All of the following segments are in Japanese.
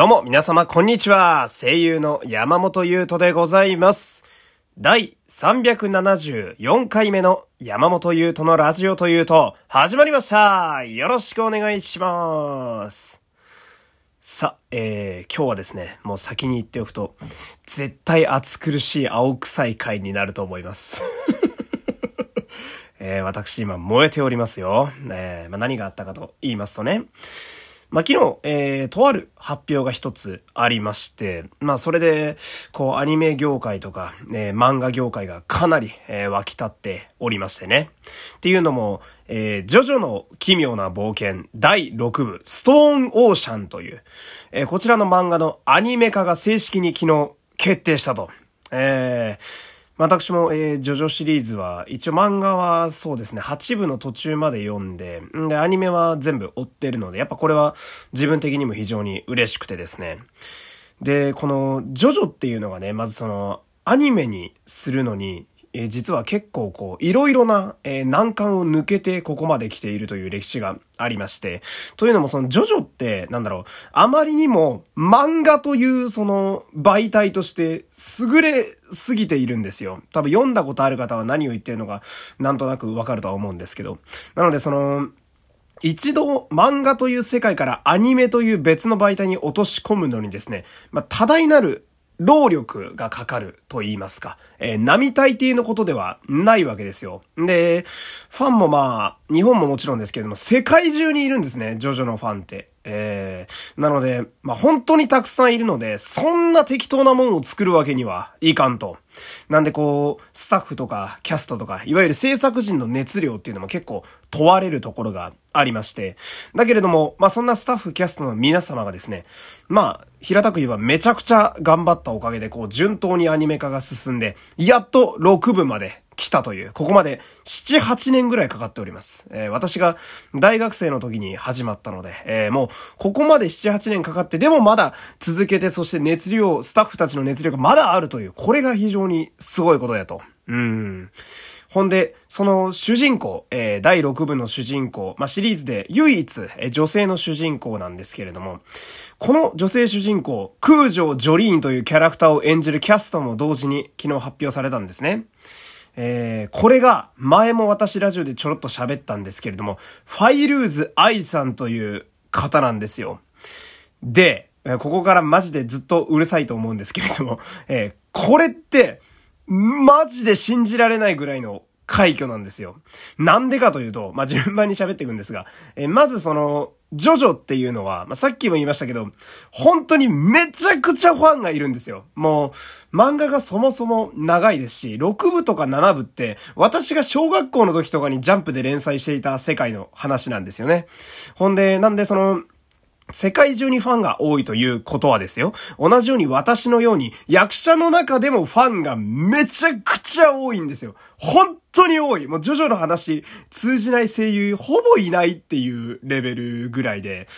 どうも皆様こんにちは。声優の山本優斗でございます。第374回目の山本優斗のラジオというと始まりました。よろしくお願いします。さ、えー、今日はですね、もう先に言っておくと、絶対暑苦しい青臭い回になると思います。えー、私今燃えておりますよ。えーまあ、何があったかと言いますとね、まあ、昨日、えー、とある発表が一つありまして、まあ、それで、こう、アニメ業界とか、えー漫画業界がかなり、えー沸き立っておりましてね。っていうのも、えージョジョの奇妙な冒険第6部、ストーンオーシャンという、えーこちらの漫画のアニメ化が正式に昨日決定したと。えー私も、えージョジョシリーズは、一応漫画はそうですね、8部の途中まで読んで、んで、アニメは全部追ってるので、やっぱこれは自分的にも非常に嬉しくてですね。で、この、ジョジョっていうのがね、まずその、アニメにするのに、えー実は結構こう、いろいろな、えー難関を抜けてここまで来ているという歴史がありまして、というのもその、ジョジョって、なんだろう、あまりにも漫画というその、媒体として優れすぎているんですよ。多分読んだことある方は何を言ってるのか、なんとなくわかるとは思うんですけど。なのでその、一度漫画という世界からアニメという別の媒体に落とし込むのにですね、まあ、多大なる労力がかかると言いますか、えー並大抵のことではないわけですよ。で、ファンもまあ、日本ももちろんですけれども、世界中にいるんですね、ジョジョのファンって。えー、なので、まあ本当にたくさんいるので、そんな適当なもんを作るわけにはいかんと。なんでこう、スタッフとかキャストとか、いわゆる制作人の熱量っていうのも結構問われるところがありまして。だけれども、まあそんなスタッフキャストの皆様がですね、まあ、平たく言えばめちゃくちゃ頑張ったおかげで、こう、順当にアニメ化が進んで、やっと6部まで来たという、ここまで7、8年ぐらいかかっております。えー私が大学生の時に始まったので、えーもう、ここまで7、8年かかって、でもまだ続けて、そして熱量、スタッフたちの熱量がまだあるという、これが非常にすごいことやと。うん。ほんで、その主人公、えー第6部の主人公、まあ、シリーズで唯一、えー女性の主人公なんですけれども、この女性主人公、空城ジョリーンというキャラクターを演じるキャストも同時に昨日発表されたんですね。えーこれが前も私ラジオでちょろっと喋ったんですけれども、ファイルーズ愛さんという方なんですよ。で、ここからマジでずっとうるさいと思うんですけれども、えーこれって、マジで信じられないぐらいの快挙なんですよ。なんでかというと、まあ、順番に喋っていくんですが、えーまずその、ジョジョっていうのは、まあ、さっきも言いましたけど、本当にめちゃくちゃファンがいるんですよ。もう、漫画がそもそも長いですし、6部とか7部って、私が小学校の時とかにジャンプで連載していた世界の話なんですよね。ほんで、なんでその、世界中にファンが多いということはですよ。同じように私のように役者の中でもファンがめちゃくちゃ多いんですよ。本当に多い。もうジョジョの話通じない声優ほぼいないっていうレベルぐらいで。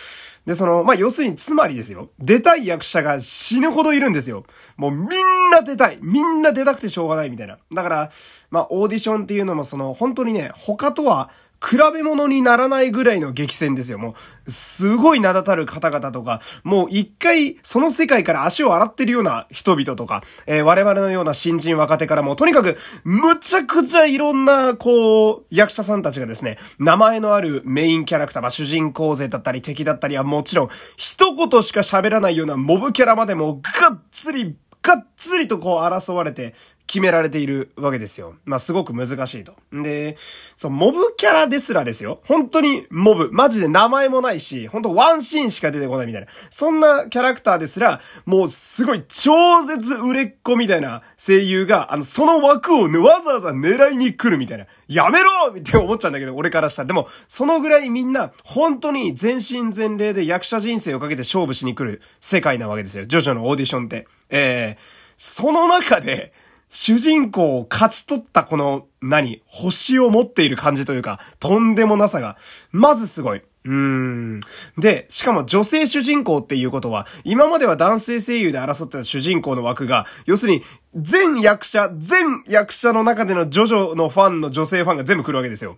で、その、まあ、要するにつまりですよ。出たい役者が死ぬほどいるんですよ。もうみんな出たい。みんな出たくてしょうがないみたいな。だから、まあ、オーディションっていうのもその、本当にね、他とは、比べ物にならないぐらいの激戦ですよ。もう、すごい名だたる方々とか、もう一回その世界から足を洗ってるような人々とか、えー我々のような新人若手からも、とにかく、むちゃくちゃいろんな、こう、役者さんたちがですね、名前のあるメインキャラクター、まあ、主人公勢だったり敵だったりはもちろん、一言しか喋らないようなモブキャラまでも、がっつり、がっつりとこう争われて、決められているわけですよ。まあ、すごく難しいと。で、そう、モブキャラですらですよ。本当にモブ。マジで名前もないし、本当ワンシーンしか出てこないみたいな。そんなキャラクターですら、もうすごい超絶売れっ子みたいな声優が、あの、その枠をわざわざ狙いに来るみたいな。やめろって思っちゃうんだけど、俺からしたら。でも、そのぐらいみんな、本当に全身全霊で役者人生をかけて勝負しに来る世界なわけですよ。ジョジョのオーディションって。えー、その中で、主人公を勝ち取ったこの、何星を持っている感じというか、とんでもなさが、まずすごい。うーん。で、しかも女性主人公っていうことは、今までは男性声優で争ってた主人公の枠が、要するに、全役者、全役者の中でのジョジョのファンの女性ファンが全部来るわけですよ。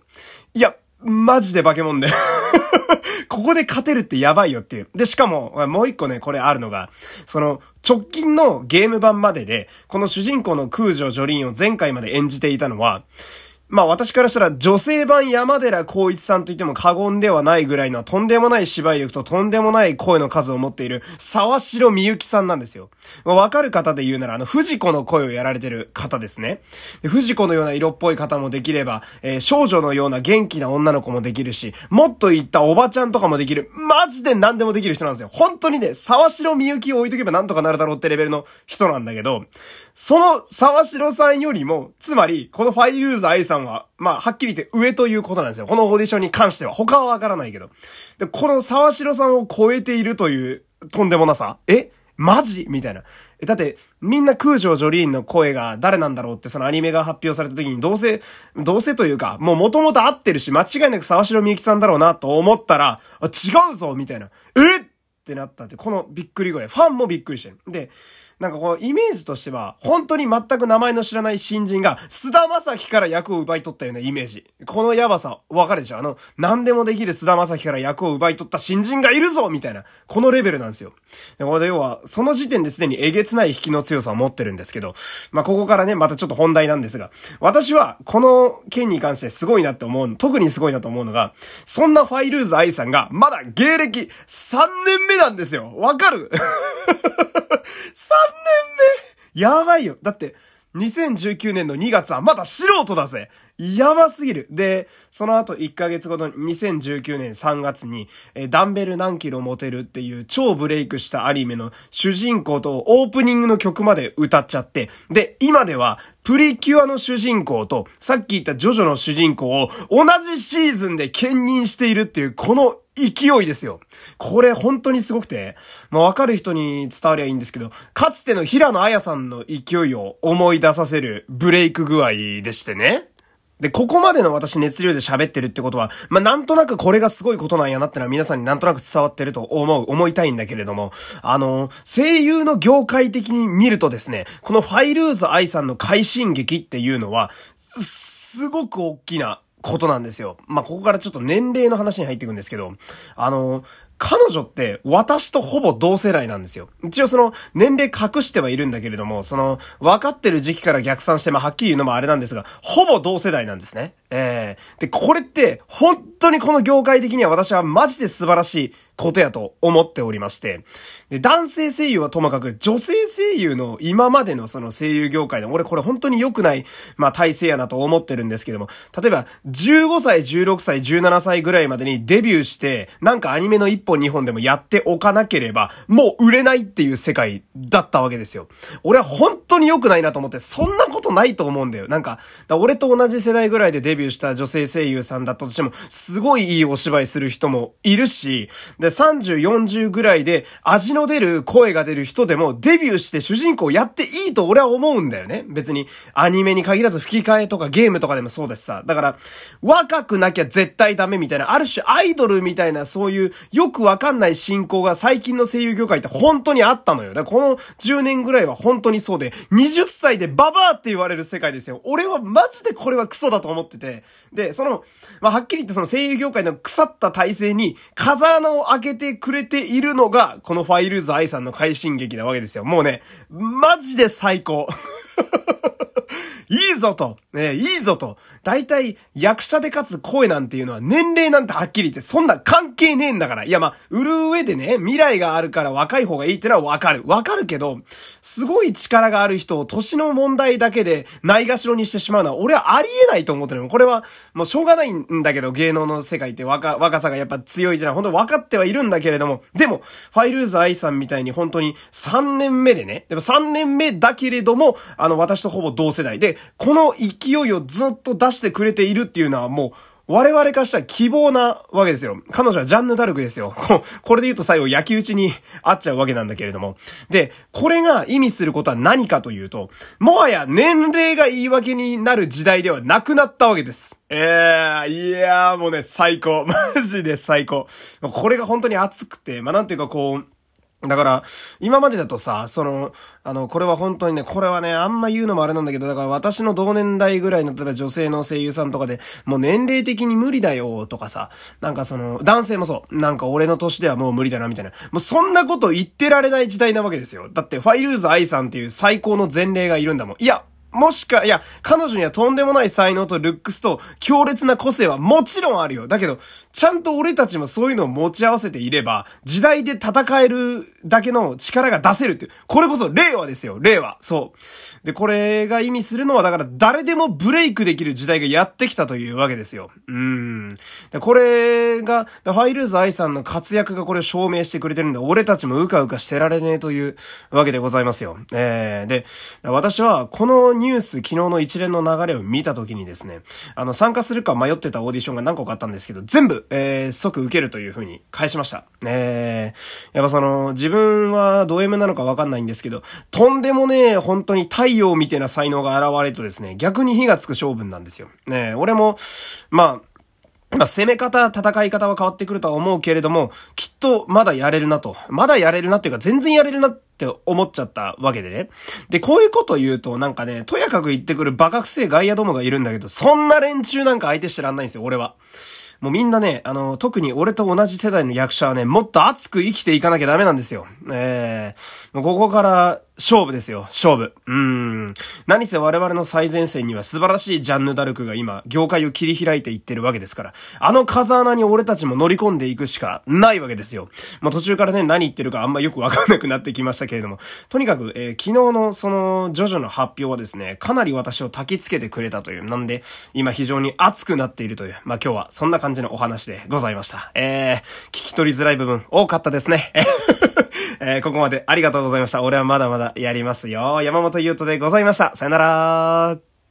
いや、マジで化け物で。ここで勝てるってやばいよっていう。で、しかも、もう一個ね、これあるのが、その、直近のゲーム版までで、この主人公の空女ジョリンを前回まで演じていたのは、まあ私からしたら女性版山寺孝一さんと言っても過言ではないぐらいのとんでもない芝居力ととんでもない声の数を持っている沢城みゆきさんなんですよ。わかる方で言うならあの藤子の声をやられてる方ですね。で藤子のような色っぽい方もできれば、えー、少女のような元気な女の子もできるし、もっと言ったおばちゃんとかもできる。マジで何でもできる人なんですよ。本当にね、沢城みゆきを置いとけばなんとかなるだろうってレベルの人なんだけど、その沢城さんよりも、つまり、このファイルーズ愛さんは、まあ、はっきり言って上ということなんですよ。このオーディションに関しては。他はわからないけど。で、この沢城さんを超えているという、とんでもなさ。えマジ？みたいな。えだって、みんな空城ジョリーンの声が誰なんだろうってそのアニメが発表された時にどうせ、どうせというか、もう元々合ってるし、間違いなく沢城みゆきさんだろうなと思ったら、あ、違うぞみたいな。え？ってなったって、このびっくり声。ファンもびっくりしてる。で、なんかこう、イメージとしては、本当に全く名前の知らない新人が、菅田正樹から役を奪い取ったようなイメージ。このやばさ、わかるでしょ？あの、何でもできる菅田正樹から役を奪い取った新人がいるぞみたいな、このレベルなんですよ。で、これ要は、その時点ですでにえげつない引きの強さを持ってるんですけど、まあ、ここからね、またちょっと本題なんですが、私は、この件に関してすごいなって思う、特にすごいなと思うのが、そんなファイルーズ愛さんが、まだ芸歴3年目なんですよ。わかる ?3 年目やばいよ。だって、2019年の2月はまだ素人だぜ。やばすぎる。で、その後1ヶ月後の2019年3月に、えダンベル何キロ持てるっていう超ブレイクしたアニメの主人公とオープニングの曲まで歌っちゃって、で、今ではプリキュアの主人公と、さっき言ったジョジョの主人公を同じシーズンで兼任しているっていう、この勢いですよ。これ本当にすごくて、まあわかる人に伝わりゃいいんですけど、かつての平野綾さんの勢いを思い出させるブレイク具合でしてね。で、ここまでの私熱量で喋ってるってことは、まあ、なんとなくこれがすごいことなんやなってのは皆さんになんとなく伝わってると思う、思いたいんだけれども、あの、声優の業界的に見るとですね、このファイルーズ愛さんの快進撃っていうのは、すごく大きなことなんですよ。まあ、ここからちょっと年齢の話に入っていくんですけど、あの、彼女って私とほぼ同世代なんですよ。一応その年齢隠してはいるんだけれども、その分かってる時期から逆算して、まあはっきり言うのもあれなんですが、ほぼ同世代なんですね。ええー、で、これって本当にこの業界的には私はマジで素晴らしいことやと思っておりまして。で、男性声優はともかく女性声優の今までのその声優業界で、俺これ本当に良くない、まあ体制やなと思ってるんですけども、例えば15歳、16歳、17歳ぐらいまでにデビューして、なんかアニメの1本2本でもやっておかなければ、もう売れないっていう世界だったわけですよ。俺は本当に良くないなと思って、そんなことないと思うんだよ。なんか、か俺と同じ世代ぐらいでデビューした女性声優さんだったとしても、すごいいいお芝居する人もいるし、で、で30、40ぐらいで味の出る声が出る人でもデビューして主人公やっていいと俺は思うんだよね。別にアニメに限らず吹き替えとかゲームとかでもそうですさ。だから、若くなきゃ絶対ダメみたいな、ある種アイドルみたいなそういうよくわかんない進行が最近の声優業界って本当にあったのよ。だからこの10年ぐらいは本当にそうで、20歳でババアって言われる世界ですよ。俺はマジでこれはクソだと思ってて。で、その、まあ、はっきり言ってその声優業界の腐った体制に風穴を開けてくれているのが、このファイルーズ愛さんの快進撃なわけですよ。もうね、マジで最高。いいぞと、ね、いいぞと。大体、役者で勝つ声なんていうのは年齢なんてはっきり言ってそんな関係ねえんだから。いやまあ、売る上でね、未来があるから若い方がいいってのはわかる。わかるけど、すごい力がある人を年の問題だけでないがしろにしてしまうのは俺はありえないと思ってるの。これはもうしょうがないんだけど、芸能の世界って若、若さがやっぱ強いじゃない。本当分かってはいいるんだけれども、でも、ファイルーズ愛さんみたいに本当に3年目でね、でも3年目だけれども、あの、私とほぼ同世代で、この勢いをずっと出してくれているっていうのはもう、我々からしたら希望なわけですよ。彼女はジャンヌ・ダルクですよ。これで言うと最後焼き討ちにあっちゃうわけなんだけれども。で、これが意味することは何かというと、もはや年齢が言い訳になる時代ではなくなったわけです。えー、いやーもうね、最高。マジで最高。これが本当に熱くて、まあ、なんていうかこう、だから、今までだとさ、その、あの、これは本当にね、これはね、あんま言うのもあれなんだけど、だから私の同年代ぐらいの、例えば女性の声優さんとかで、もう年齢的に無理だよ、とかさ、なんかその、男性もそう、なんか俺の年ではもう無理だな、みたいな。もうそんなこと言ってられない時代なわけですよ。だって、ファイルーズ愛さんっていう最高の前例がいるんだもん。いや、もしか、いや、彼女にはとんでもない才能とルックスと強烈な個性はもちろんあるよ。だけど、ちゃんと俺たちもそういうのを持ち合わせていれば、時代で戦えるだけの力が出せるっていう。これこそ令和ですよ、令和。そう。で、これが意味するのは、だから誰でもブレイクできる時代がやってきたというわけですよ。うん。でこれが、ファイルーズ愛さんの活躍がこれを証明してくれてるんで、俺たちもうかうかしてられねえというわけでございますよ。えー、で、私はこのニュース、昨日の一連の流れを見たときにですね、あの、参加するか迷ってたオーディションが何個かあったんですけど、全部、えー、即受けるという風に返しました。えー、やっぱその、自分はド M なのかわかんないんですけど、とんでもねえ、本当に太陽みたいな才能が現れるとですね、逆に火がつく勝負なんですよ。ね俺も、まあ、まあ、攻め方、戦い方は変わってくるとは思うけれども、きっとまだやれるなと。まだやれるなっていうか、全然やれるなって思っちゃったわけでね。で、こういうこと言うと、なんかね、とやかく言ってくるバカくせえ外野どもがいるんだけど、そんな連中なんか相手してらんないんですよ、俺は。もうみんなね、あの、特に俺と同じ世代の役者はね、もっと熱く生きていかなきゃダメなんですよ。ええー、もうここから勝負ですよ、勝負。うん。何せ我々の最前線には素晴らしいジャンヌ・ダルクが今、業界を切り開いていってるわけですから、あの風穴に俺たちも乗り込んでいくしかないわけですよ。もう途中からね、何言ってるかあんまよくわかんなくなってきましたけれども、とにかく、えー、昨日のその、ジョジョの発表はですね、かなり私を焚きつけてくれたという、なんで、今非常に熱くなっているという、まあ今日はそんな感じのお話でございました。えー、聞き取りづらい部分多かったですね。えー、ここまでありがとうございました。俺はまだまだやりますよ。山本優斗でございました。さよなら